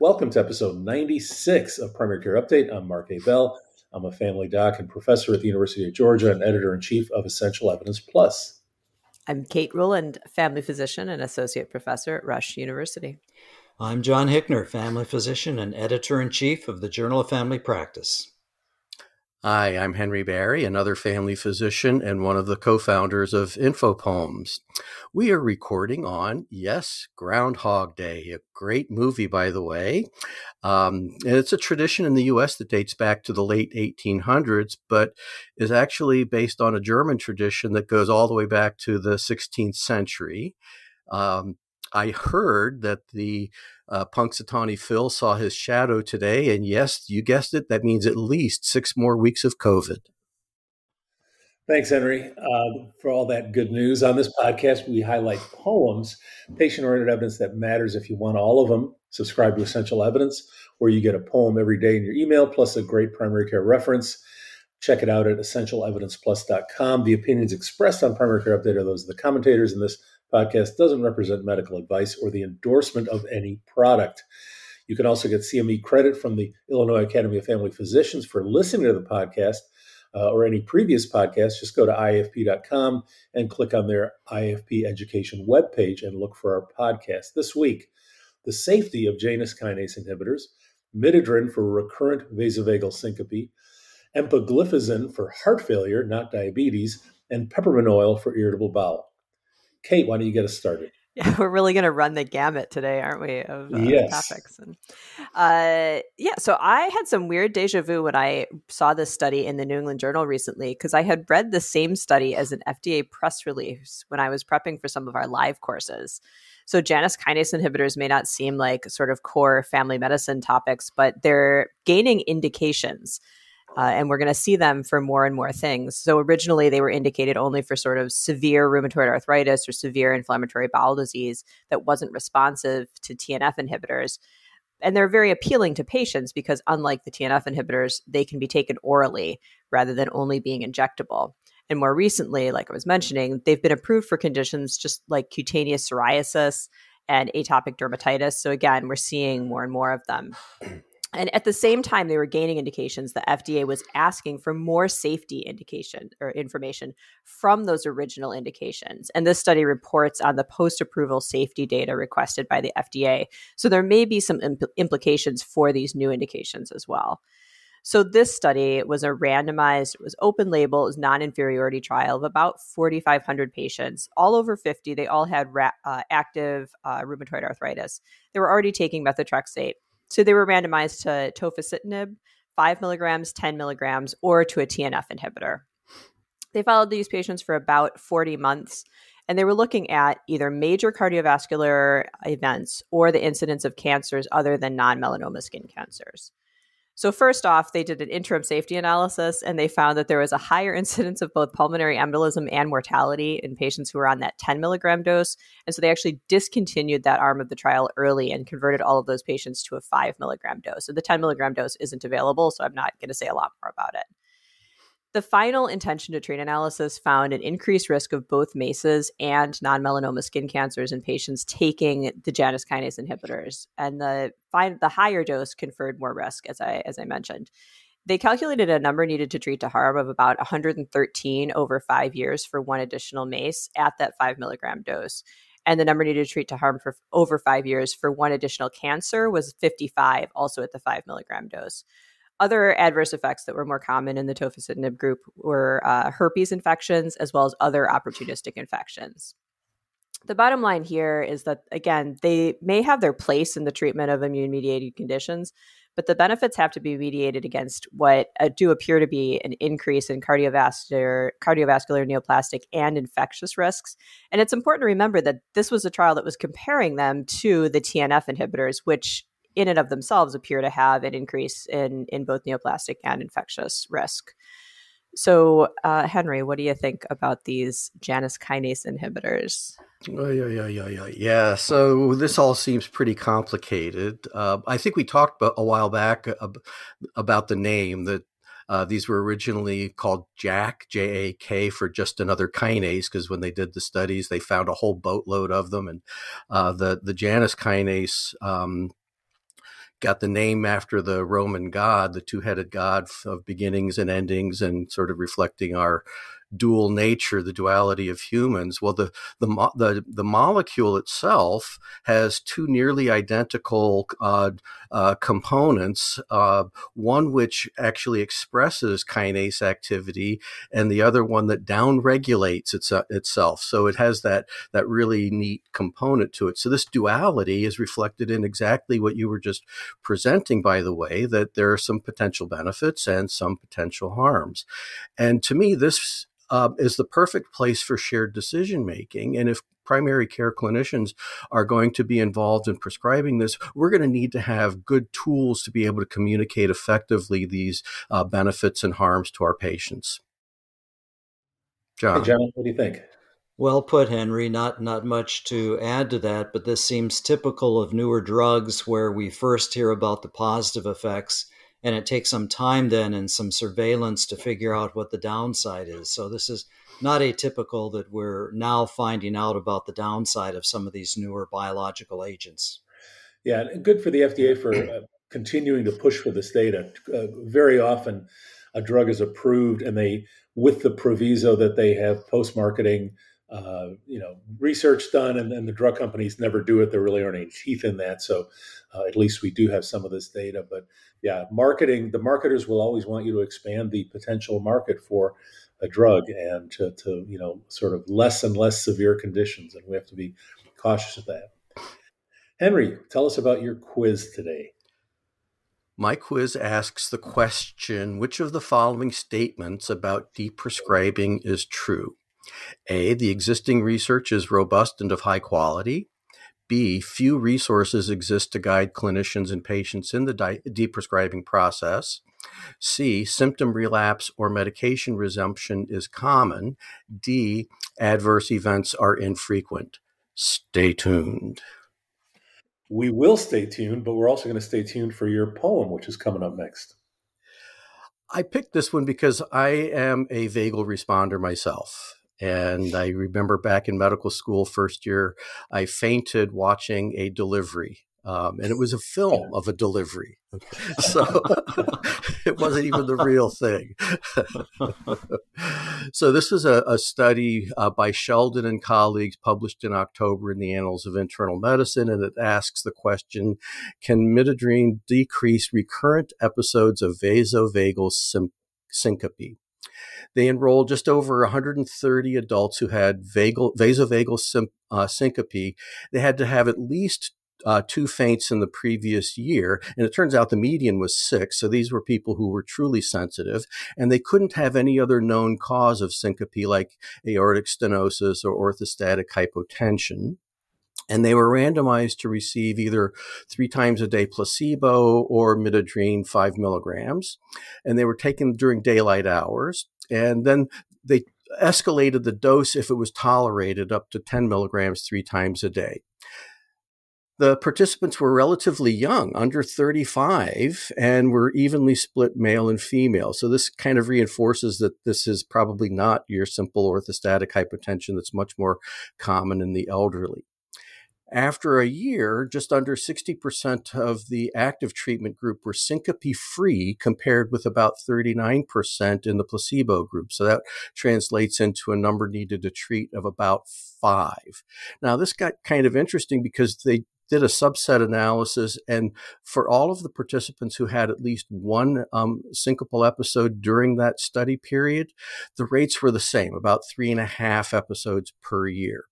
Welcome to episode 96 of Primary Care Update. I'm Mark Ebell. I'm a family doc and professor at the University of Georgia and editor in chief of Essential Evidence Plus. I'm Kate Rowland, family physician and associate professor at Rush University. I'm John Hickner, family physician and editor in chief of the Journal of Family Practice. Hi, I'm Henry Barry, another family physician and one of the co founders of InfoPoems. We are recording on, yes, Groundhog Day, a great movie, by the way. Um, and it's a tradition in the US that dates back to the late 1800s, but is actually based on a German tradition that goes all the way back to the 16th century. Um, I heard that the uh, Punxsutawney Phil saw his shadow today, and yes, you guessed it, that means at least six more weeks of COVID. Thanks, Henry, uh, for all that good news. On this podcast, we highlight poems, patient oriented evidence that matters. If you want all of them, subscribe to Essential Evidence, where you get a poem every day in your email, plus a great primary care reference. Check it out at essentialevidenceplus.com. The opinions expressed on Primary Care Update are those of the commentators, and this podcast doesn't represent medical advice or the endorsement of any product. You can also get CME credit from the Illinois Academy of Family Physicians for listening to the podcast uh, or any previous podcast. Just go to ifp.com and click on their IFP education webpage and look for our podcast. This week, the safety of Janus kinase inhibitors, midodrine for recurrent vasovagal syncope, empagliflozin for heart failure, not diabetes, and peppermint oil for irritable bowel. Kate, why don't you get us started? Yeah, we're really going to run the gamut today, aren't we? Of uh, yes. topics. And, uh, yeah, so I had some weird deja vu when I saw this study in the New England Journal recently because I had read the same study as an FDA press release when I was prepping for some of our live courses. So Janus kinase inhibitors may not seem like sort of core family medicine topics, but they're gaining indications uh, and we're going to see them for more and more things. So originally they were indicated only for sort of severe rheumatoid arthritis or severe inflammatory bowel disease that wasn't responsive to TNF inhibitors. And they're very appealing to patients because unlike the TNF inhibitors, they can be taken orally rather than only being injectable. And more recently, like I was mentioning, they've been approved for conditions just like cutaneous psoriasis and atopic dermatitis. So again, we're seeing more and more of them. And at the same time, they were gaining indications. The FDA was asking for more safety indication or information from those original indications. And this study reports on the post approval safety data requested by the FDA. So there may be some impl- implications for these new indications as well. So this study was a randomized, it was open label, it was non-inferiority trial of about 4,500 patients, all over 50. They all had ra- uh, active uh, rheumatoid arthritis. They were already taking methotrexate. So they were randomized to tofacitinib, 5 milligrams, 10 milligrams, or to a TNF inhibitor. They followed these patients for about 40 months, and they were looking at either major cardiovascular events or the incidence of cancers other than non melanoma skin cancers. So, first off, they did an interim safety analysis and they found that there was a higher incidence of both pulmonary embolism and mortality in patients who were on that 10 milligram dose. And so they actually discontinued that arm of the trial early and converted all of those patients to a 5 milligram dose. So, the 10 milligram dose isn't available, so I'm not going to say a lot more about it. The final intention to treat analysis found an increased risk of both MACEs and non melanoma skin cancers in patients taking the Janus kinase inhibitors. And the, the higher dose conferred more risk, as I, as I mentioned. They calculated a number needed to treat to harm of about 113 over five years for one additional MACE at that five milligram dose. And the number needed to treat to harm for over five years for one additional cancer was 55, also at the five milligram dose. Other adverse effects that were more common in the tofacitinib group were uh, herpes infections as well as other opportunistic infections. The bottom line here is that, again, they may have their place in the treatment of immune mediated conditions, but the benefits have to be mediated against what uh, do appear to be an increase in cardiovascular, cardiovascular, neoplastic, and infectious risks. And it's important to remember that this was a trial that was comparing them to the TNF inhibitors, which in and of themselves appear to have an increase in in both neoplastic and infectious risk. So, uh, Henry, what do you think about these Janus kinase inhibitors? Oh, yeah, yeah, yeah, yeah, yeah. So this all seems pretty complicated. Uh, I think we talked a while back about the name that uh, these were originally called JAK, J A K, for just another kinase, because when they did the studies, they found a whole boatload of them. And uh, the the Janus kinase um, got the name after the Roman god, the two headed god of beginnings and endings, and sort of reflecting our dual nature, the duality of humans. Well, the the the, the molecule itself has two nearly identical uh, uh, components. Uh, one which actually expresses kinase activity, and the other one that downregulates its, uh, itself. So it has that that really neat component to it. So this duality is reflected in exactly what you were just presenting. By the way, that there are some potential benefits and some potential harms, and to me, this uh, is the perfect place for shared decision making. And if primary care clinicians are going to be involved in prescribing this, we're going to need to have good tools to be able to communicate effectively these uh, benefits and harms to our patients. John. Hey, John, what do you think? Well put, Henry. Not not much to add to that, but this seems typical of newer drugs where we first hear about the positive effects and it takes some time then and some surveillance to figure out what the downside is. So this is not atypical that we're now finding out about the downside of some of these newer biological agents. Yeah, good for the FDA for uh, continuing to push for this data. Uh, very often, a drug is approved, and they, with the proviso that they have post-marketing, uh, you know, research done, and the drug companies never do it. There really aren't any teeth in that. So, uh, at least we do have some of this data. But yeah, marketing, the marketers will always want you to expand the potential market for a drug and to, to you know, sort of less and less severe conditions. And we have to be cautious of that. Henry, tell us about your quiz today. My quiz asks the question which of the following statements about deprescribing is true? A, the existing research is robust and of high quality. B, few resources exist to guide clinicians and patients in the di- deprescribing process. C, symptom relapse or medication resumption is common. D, adverse events are infrequent. Stay tuned. We will stay tuned, but we're also going to stay tuned for your poem, which is coming up next. I picked this one because I am a vagal responder myself. And I remember back in medical school, first year, I fainted watching a delivery. Um, and it was a film of a delivery. So it wasn't even the real thing. so this was a, a study uh, by Sheldon and colleagues published in October in the Annals of Internal Medicine, and it asks the question, can midodrine decrease recurrent episodes of vasovagal syncope? They enrolled just over 130 adults who had vagal, vasovagal uh, syncope. They had to have at least uh, two faints in the previous year. And it turns out the median was six. So these were people who were truly sensitive and they couldn't have any other known cause of syncope like aortic stenosis or orthostatic hypotension and they were randomized to receive either three times a day placebo or midodrine five milligrams. And they were taken during daylight hours. And then they escalated the dose if it was tolerated up to 10 milligrams three times a day. The participants were relatively young, under 35, and were evenly split male and female. So this kind of reinforces that this is probably not your simple orthostatic hypotension that's much more common in the elderly. After a year, just under 60% of the active treatment group were syncope free, compared with about 39% in the placebo group. So that translates into a number needed to treat of about five. Now, this got kind of interesting because they did a subset analysis, and for all of the participants who had at least one um, syncopal episode during that study period, the rates were the same, about three and a half episodes per year.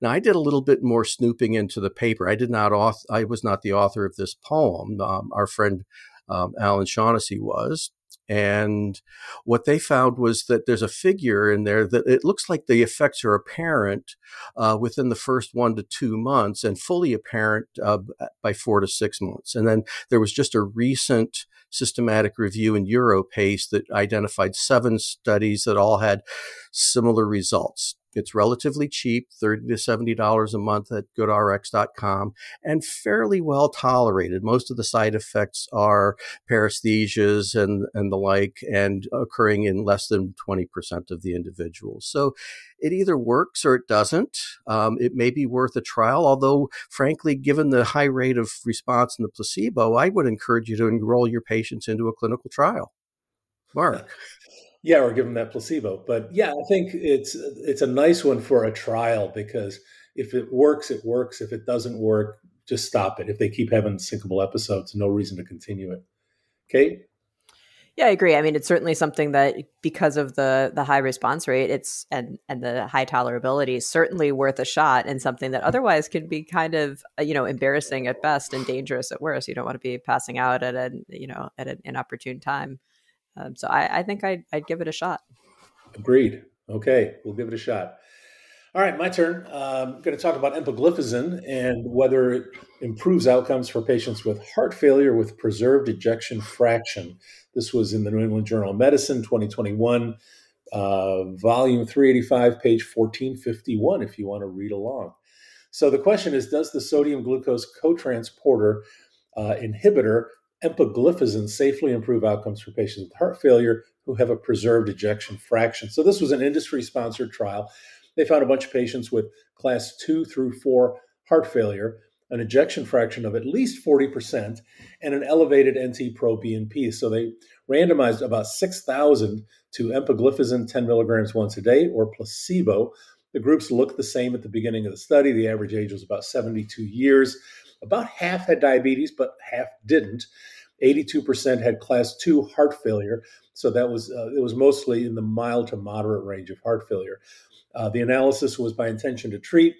Now, I did a little bit more snooping into the paper. I did not author, I was not the author of this poem. Um, our friend um, Allen Shaughnessy was. And what they found was that there's a figure in there that it looks like the effects are apparent uh, within the first one to two months and fully apparent uh, by four to six months. And then there was just a recent systematic review in Europace that identified seven studies that all had similar results. It's relatively cheap, 30 to $70 a month at goodrx.com, and fairly well tolerated. Most of the side effects are paresthesias and, and the like, and occurring in less than 20% of the individuals. So it either works or it doesn't. Um, it may be worth a trial, although, frankly, given the high rate of response in the placebo, I would encourage you to enroll your patients into a clinical trial. Mark. Yeah, or give them that placebo. But yeah, I think it's it's a nice one for a trial because if it works, it works. If it doesn't work, just stop it. If they keep having syncopal episodes, no reason to continue it. Kate? Yeah, I agree. I mean, it's certainly something that because of the the high response rate, it's and and the high tolerability, certainly worth a shot, and something that otherwise can be kind of uh, you know embarrassing at best and dangerous at worst. You don't want to be passing out at a you know at an inopportune time. Um, so I, I think I'd, I'd give it a shot. Agreed. Okay, we'll give it a shot. All right, my turn. Um, I'm going to talk about empagliflozin and whether it improves outcomes for patients with heart failure with preserved ejection fraction. This was in the New England Journal of Medicine 2021, uh, volume 385, page 1451, if you want to read along. So the question is Does the sodium glucose cotransporter uh, inhibitor empagliflozin safely improve outcomes for patients with heart failure who have a preserved ejection fraction. So this was an industry-sponsored trial. They found a bunch of patients with class two through four heart failure, an ejection fraction of at least 40%, and an elevated NT-proBNP. So they randomized about 6,000 to empagliflozin 10 milligrams once a day or placebo. The groups looked the same at the beginning of the study. The average age was about 72 years. About half had diabetes, but half didn't. 82% had class 2 heart failure. So that was uh, it was mostly in the mild to moderate range of heart failure. Uh, the analysis was by intention to treat.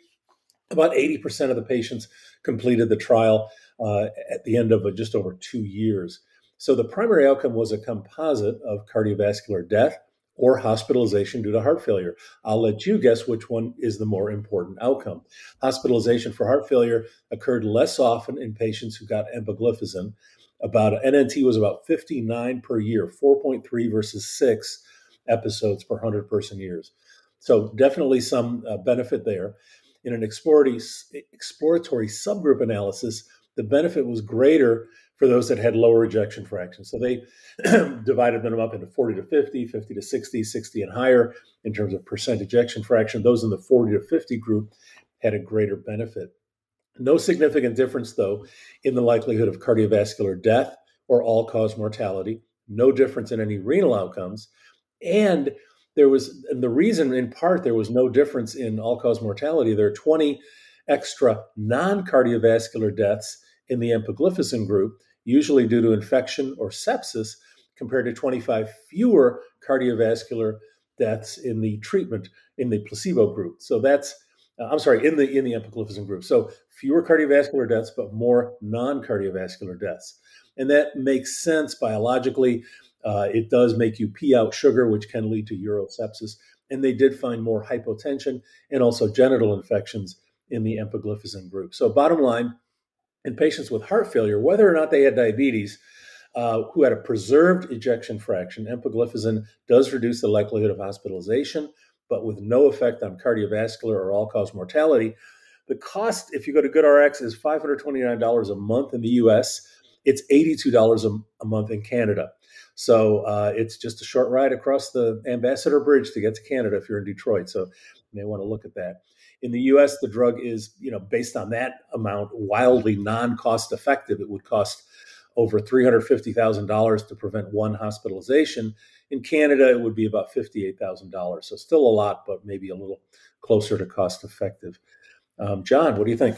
About 80% of the patients completed the trial uh, at the end of just over two years. So the primary outcome was a composite of cardiovascular death, or hospitalization due to heart failure. I'll let you guess which one is the more important outcome. Hospitalization for heart failure occurred less often in patients who got empagliflozin. About NNT was about 59 per year, 4.3 versus 6 episodes per 100 person years. So definitely some uh, benefit there. In an exploratory, exploratory subgroup analysis, the benefit was greater for those that had lower ejection fraction. So they divided them up into 40 to 50, 50 to 60, 60 and higher in terms of percent ejection fraction. Those in the 40 to 50 group had a greater benefit. No significant difference, though, in the likelihood of cardiovascular death or all cause mortality. No difference in any renal outcomes. And there was, and the reason in part there was no difference in all cause mortality, there are 20 extra non cardiovascular deaths in the empagliflozin group usually due to infection or sepsis, compared to 25 fewer cardiovascular deaths in the treatment in the placebo group. So that's uh, I'm sorry, in the in the empagliflozin group. So fewer cardiovascular deaths, but more non-cardiovascular deaths, and that makes sense biologically. Uh, it does make you pee out sugar, which can lead to urosepsis. And they did find more hypotension and also genital infections in the empagliflozin group. So bottom line, in patients with heart failure, whether or not they had diabetes, uh, who had a preserved ejection fraction, empagliflozin does reduce the likelihood of hospitalization, but with no effect on cardiovascular or all-cause mortality. The cost, if you go to GoodRx, is $529 a month in the U.S. It's $82 a, a month in Canada. So uh, it's just a short ride across the Ambassador Bridge to get to Canada if you're in Detroit. So you may want to look at that. In the U.S., the drug is, you know, based on that amount, wildly non-cost effective. It would cost over $350,000 to prevent one hospitalization. In Canada, it would be about $58,000. So still a lot, but maybe a little closer to cost effective. Um, John, what do you think?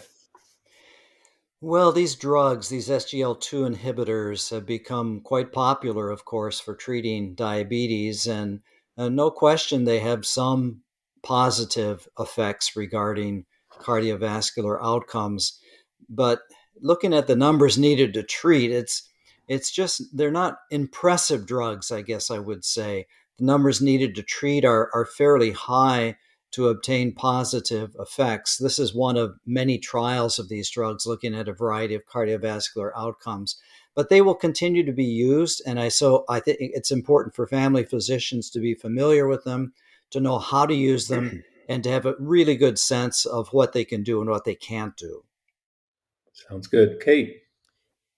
Well, these drugs, these SGLT2 inhibitors, have become quite popular, of course, for treating diabetes. And uh, no question they have some positive effects regarding cardiovascular outcomes. But looking at the numbers needed to treat, it's it's just they're not impressive drugs, I guess I would say. The numbers needed to treat are, are fairly high to obtain positive effects. This is one of many trials of these drugs looking at a variety of cardiovascular outcomes. But they will continue to be used, and I so I think it's important for family physicians to be familiar with them to know how to use them and to have a really good sense of what they can do and what they can't do. Sounds good. Kate.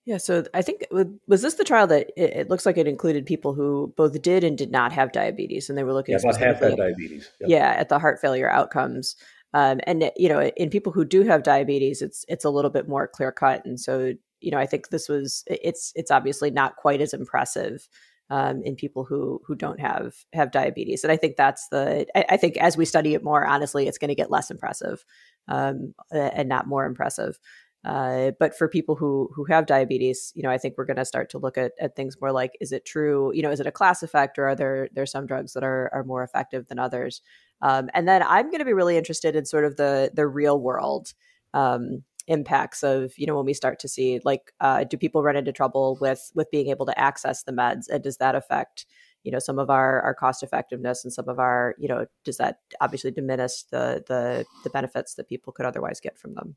Yeah, so I think was this the trial that it, it, looks like it included people who both did and did not have diabetes, and they were looking yeah, about half had diabetes. Yep. Yeah, at the heart failure outcomes, um, and you know, in people who do have diabetes, it's it's a little bit more clear cut, and so you know, I think this was it's it's obviously not quite as impressive um, in people who who don't have have diabetes, and I think that's the I, I think as we study it more, honestly, it's going to get less impressive um, and not more impressive. Uh, but for people who who have diabetes, you know, I think we're going to start to look at, at things more like: is it true? You know, is it a class effect, or are there there's some drugs that are are more effective than others? Um, and then I'm going to be really interested in sort of the the real world um, impacts of you know when we start to see like uh, do people run into trouble with with being able to access the meds, and does that affect you know some of our our cost effectiveness and some of our you know does that obviously diminish the the the benefits that people could otherwise get from them?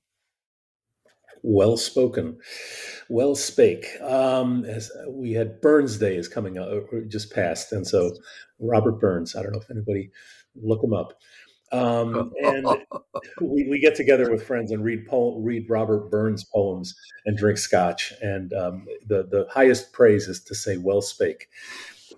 Well spoken, well spake. Um, as we had Burns Day is coming up, just passed, and so Robert Burns. I don't know if anybody look him up. Um, and we, we get together with friends and read poem, read Robert Burns poems and drink scotch. And um, the the highest praise is to say "well spake."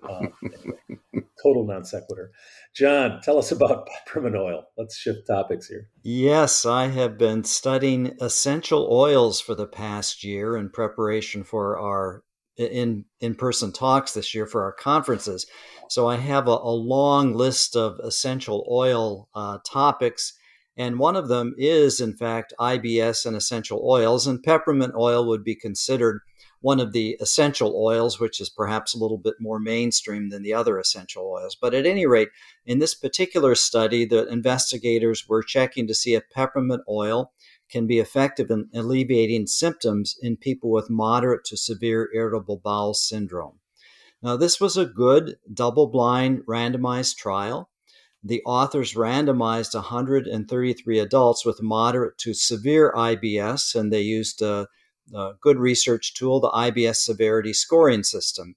Uh, total non sequitur. John, tell us about peppermint oil. Let's shift topics here. Yes, I have been studying essential oils for the past year in preparation for our in in person talks this year for our conferences. So I have a, a long list of essential oil uh, topics, and one of them is, in fact, IBS and essential oils. And peppermint oil would be considered one of the essential oils, which is perhaps a little bit more mainstream than the other essential oils. But at any rate, in this particular study, the investigators were checking to see if peppermint oil can be effective in alleviating symptoms in people with moderate to severe irritable bowel syndrome. Now, this was a good double blind randomized trial. The authors randomized 133 adults with moderate to severe IBS, and they used a a good research tool, the IBS severity scoring system.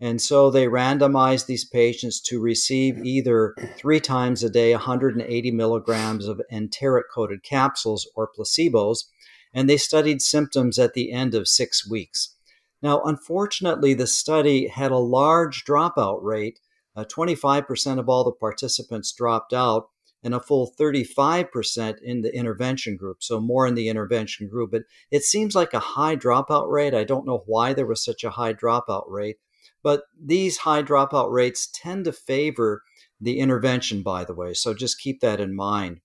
And so they randomized these patients to receive either three times a day 180 milligrams of enteric coated capsules or placebos, and they studied symptoms at the end of six weeks. Now, unfortunately, the study had a large dropout rate. Uh, 25% of all the participants dropped out, and a full 35% in the intervention group. So more in the intervention group. But it seems like a high dropout rate. I don't know why there was such a high dropout rate, but these high dropout rates tend to favor the intervention, by the way. So just keep that in mind.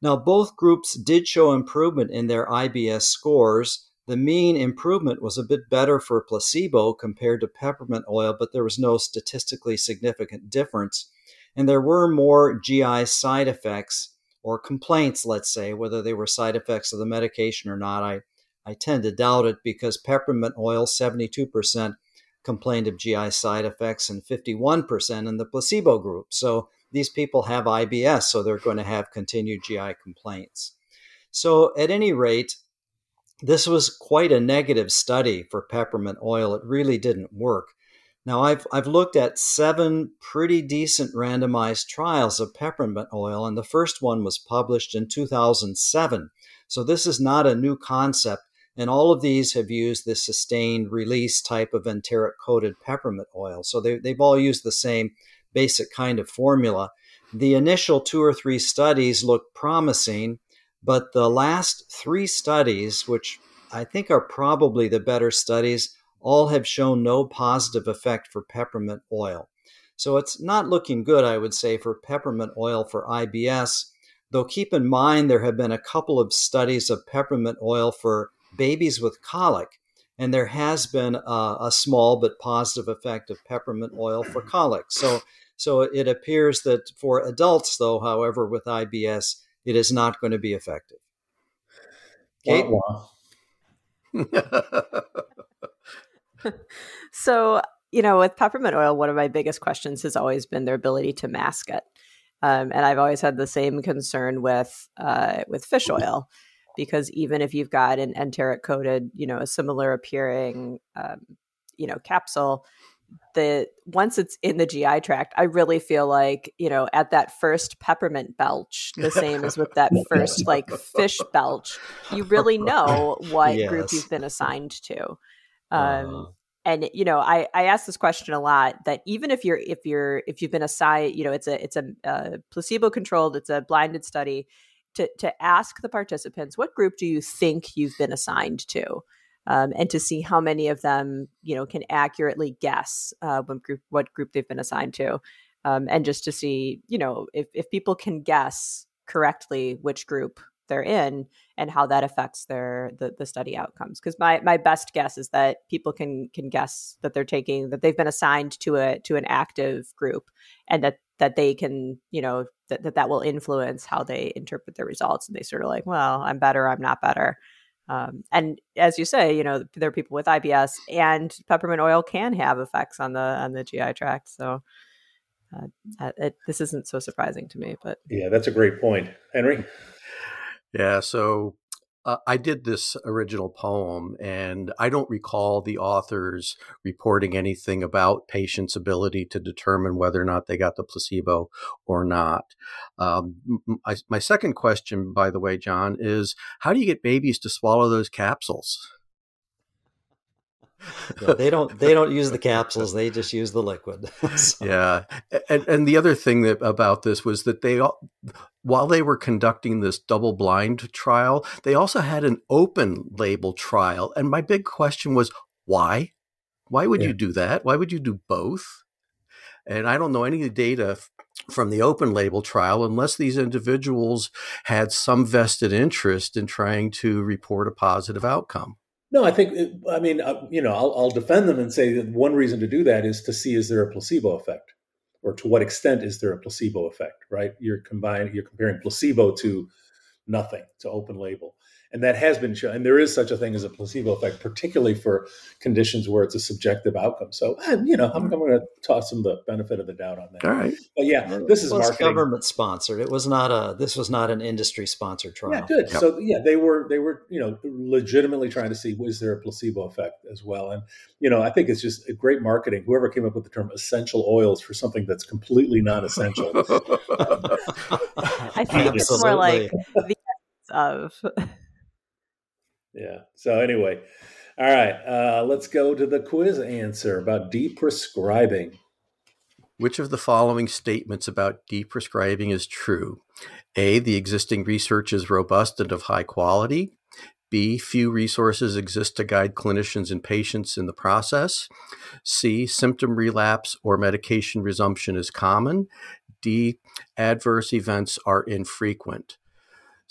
Now, both groups did show improvement in their IBS scores. The mean improvement was a bit better for placebo compared to peppermint oil, but there was no statistically significant difference. And there were more GI side effects or complaints, let's say, whether they were side effects of the medication or not. I, I tend to doubt it because peppermint oil, 72% complained of GI side effects and 51% in the placebo group. So these people have IBS, so they're going to have continued GI complaints. So, at any rate, this was quite a negative study for peppermint oil. It really didn't work. Now, I've, I've looked at seven pretty decent randomized trials of peppermint oil, and the first one was published in 2007. So, this is not a new concept, and all of these have used this sustained release type of enteric coated peppermint oil. So, they, they've all used the same basic kind of formula. The initial two or three studies looked promising, but the last three studies, which I think are probably the better studies, all have shown no positive effect for peppermint oil. So it's not looking good, I would say, for peppermint oil for IBS, though keep in mind there have been a couple of studies of peppermint oil for babies with colic, and there has been a, a small but positive effect of peppermint oil for colic. So, so it appears that for adults, though, however, with IBS, it is not going to be effective. Kate? Wow. so, you know, with peppermint oil, one of my biggest questions has always been their ability to mask it. Um, and I've always had the same concern with uh, with fish oil, because even if you've got an enteric coated, you know, a similar appearing, um, you know, capsule, the once it's in the GI tract, I really feel like you know at that first peppermint belch, the same as with that first like fish belch, you really know what yes. group you've been assigned to. Um, uh. And you know, I I ask this question a lot. That even if you're if you're if you've been assigned, you know, it's a it's a, a placebo controlled, it's a blinded study. To to ask the participants, what group do you think you've been assigned to? Um, and to see how many of them you know can accurately guess uh, what group what group they've been assigned to, um, and just to see you know if if people can guess correctly which group they're in and how that affects their the, the study outcomes. Because my my best guess is that people can can guess that they're taking that they've been assigned to a to an active group and that that they can you know that that, that will influence how they interpret their results. And they sort of like well i'm better i'm not better um, and as you say, you know, there are people with IBS, and peppermint oil can have effects on the on the GI tract. So uh, it, this isn't so surprising to me. But yeah, that's a great point, Henry. Yeah. So uh, I did this original poem, and I don't recall the authors reporting anything about patients' ability to determine whether or not they got the placebo or not. Um, my, my second question, by the way, John, is how do you get babies to swallow those capsules? Yeah, they don't they don't use the capsules they just use the liquid so. yeah and and the other thing that about this was that they while they were conducting this double blind trial they also had an open label trial and my big question was why why would yeah. you do that why would you do both and i don't know any data from the open label trial unless these individuals had some vested interest in trying to report a positive outcome no, I think, I mean, uh, you know, I'll, I'll, defend them and say that one reason to do that is to see is there a placebo effect, or to what extent is there a placebo effect, right? You're combining, you're comparing placebo to nothing, to open label and that has been shown. And there is such a thing as a placebo effect, particularly for conditions where it's a subjective outcome. So, you know, I'm, mm-hmm. I'm going to toss them the benefit of the doubt on that. All right. But yeah, this is well, government sponsored. It was not a. This was not an industry sponsored trial. Yeah, good. Yep. So yeah, they were they were you know legitimately trying to see was there a placebo effect as well. And you know, I think it's just a great marketing. Whoever came up with the term essential oils for something that's completely non-essential. I think it's more like the of yeah. So anyway, all right. Uh, let's go to the quiz answer about deprescribing. Which of the following statements about deprescribing is true? A. The existing research is robust and of high quality. B. Few resources exist to guide clinicians and patients in the process. C. Symptom relapse or medication resumption is common. D. Adverse events are infrequent.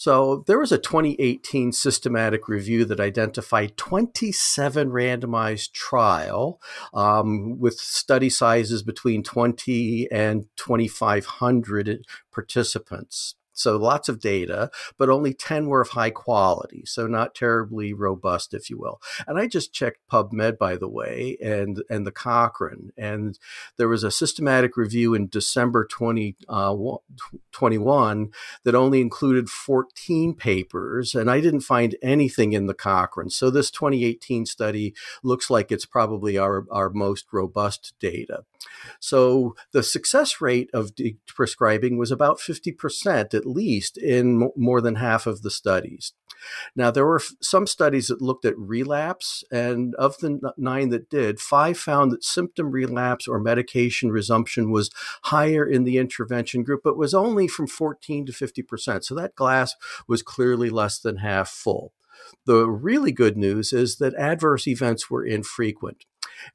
So there was a 2018 systematic review that identified 27 randomized trial um, with study sizes between 20 and 2,500 participants. So lots of data, but only 10 were of high quality. So not terribly robust, if you will. And I just checked PubMed, by the way, and, and the Cochrane. And there was a systematic review in December 2021 uh, that only included 14 papers. And I didn't find anything in the Cochrane. So this 2018 study looks like it's probably our, our most robust data. So the success rate of prescribing was about 50% at least in more than half of the studies. Now, there were some studies that looked at relapse, and of the nine that did, five found that symptom relapse or medication resumption was higher in the intervention group, but was only from 14 to 50%. So that glass was clearly less than half full. The really good news is that adverse events were infrequent.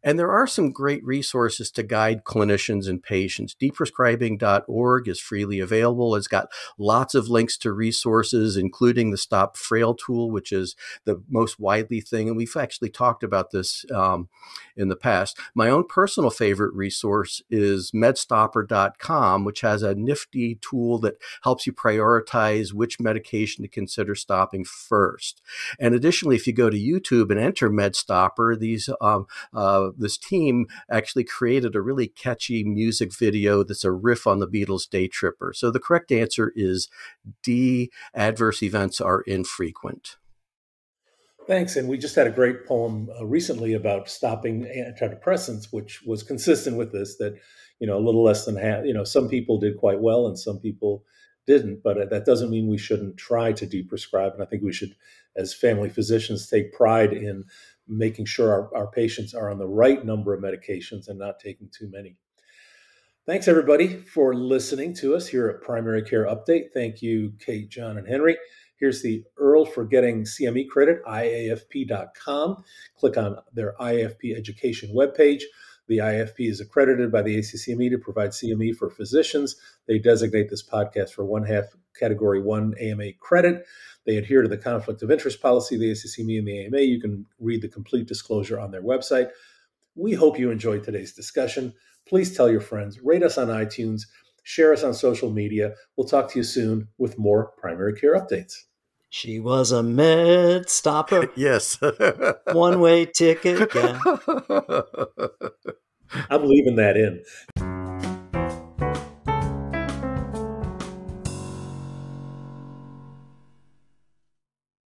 And there are some great resources to guide clinicians and patients. Deprescribing.org is freely available. It's got lots of links to resources, including the STOPPFrail tool, which is the most widely thing. And we've actually talked about this um, in the past. My own personal favorite resource is medstopper.com, which has a nifty tool that helps you prioritize which medication to consider stopping first. And additionally, if you go to YouTube and enter MedStopper, these um, uh, this team actually created a really catchy music video that's a riff on the Beatles' Day Tripper. So the correct answer is D. Adverse events are infrequent. Thanks. And we just had a great poem uh, recently about stopping antidepressants, which was consistent with this that, you know, a little less than half, you know, some people did quite well and some people didn't. But uh, that doesn't mean we shouldn't try to deprescribe. And I think we should, as family physicians, take pride in making sure our, our patients are on the right number of medications and not taking too many. Thanks, everybody, for listening to us here at Primary Care Update. Thank you, Kate, John, and Henry. Here's the URL for getting CME credit, IAFP.com. Click on their IAFP education webpage. The IFP is accredited by the ACCME to provide CME for physicians. They designate this podcast for one half Category 1 AMA credit. They adhere to the conflict of interest policy, the ACCME and the AMA. You can read the complete disclosure on their website. We hope you enjoyed today's discussion. Please tell your friends, rate us on iTunes, share us on social media. We'll talk to you soon with more primary care updates. She was a med stopper. yes. One way ticket. Yeah. I'm leaving that in.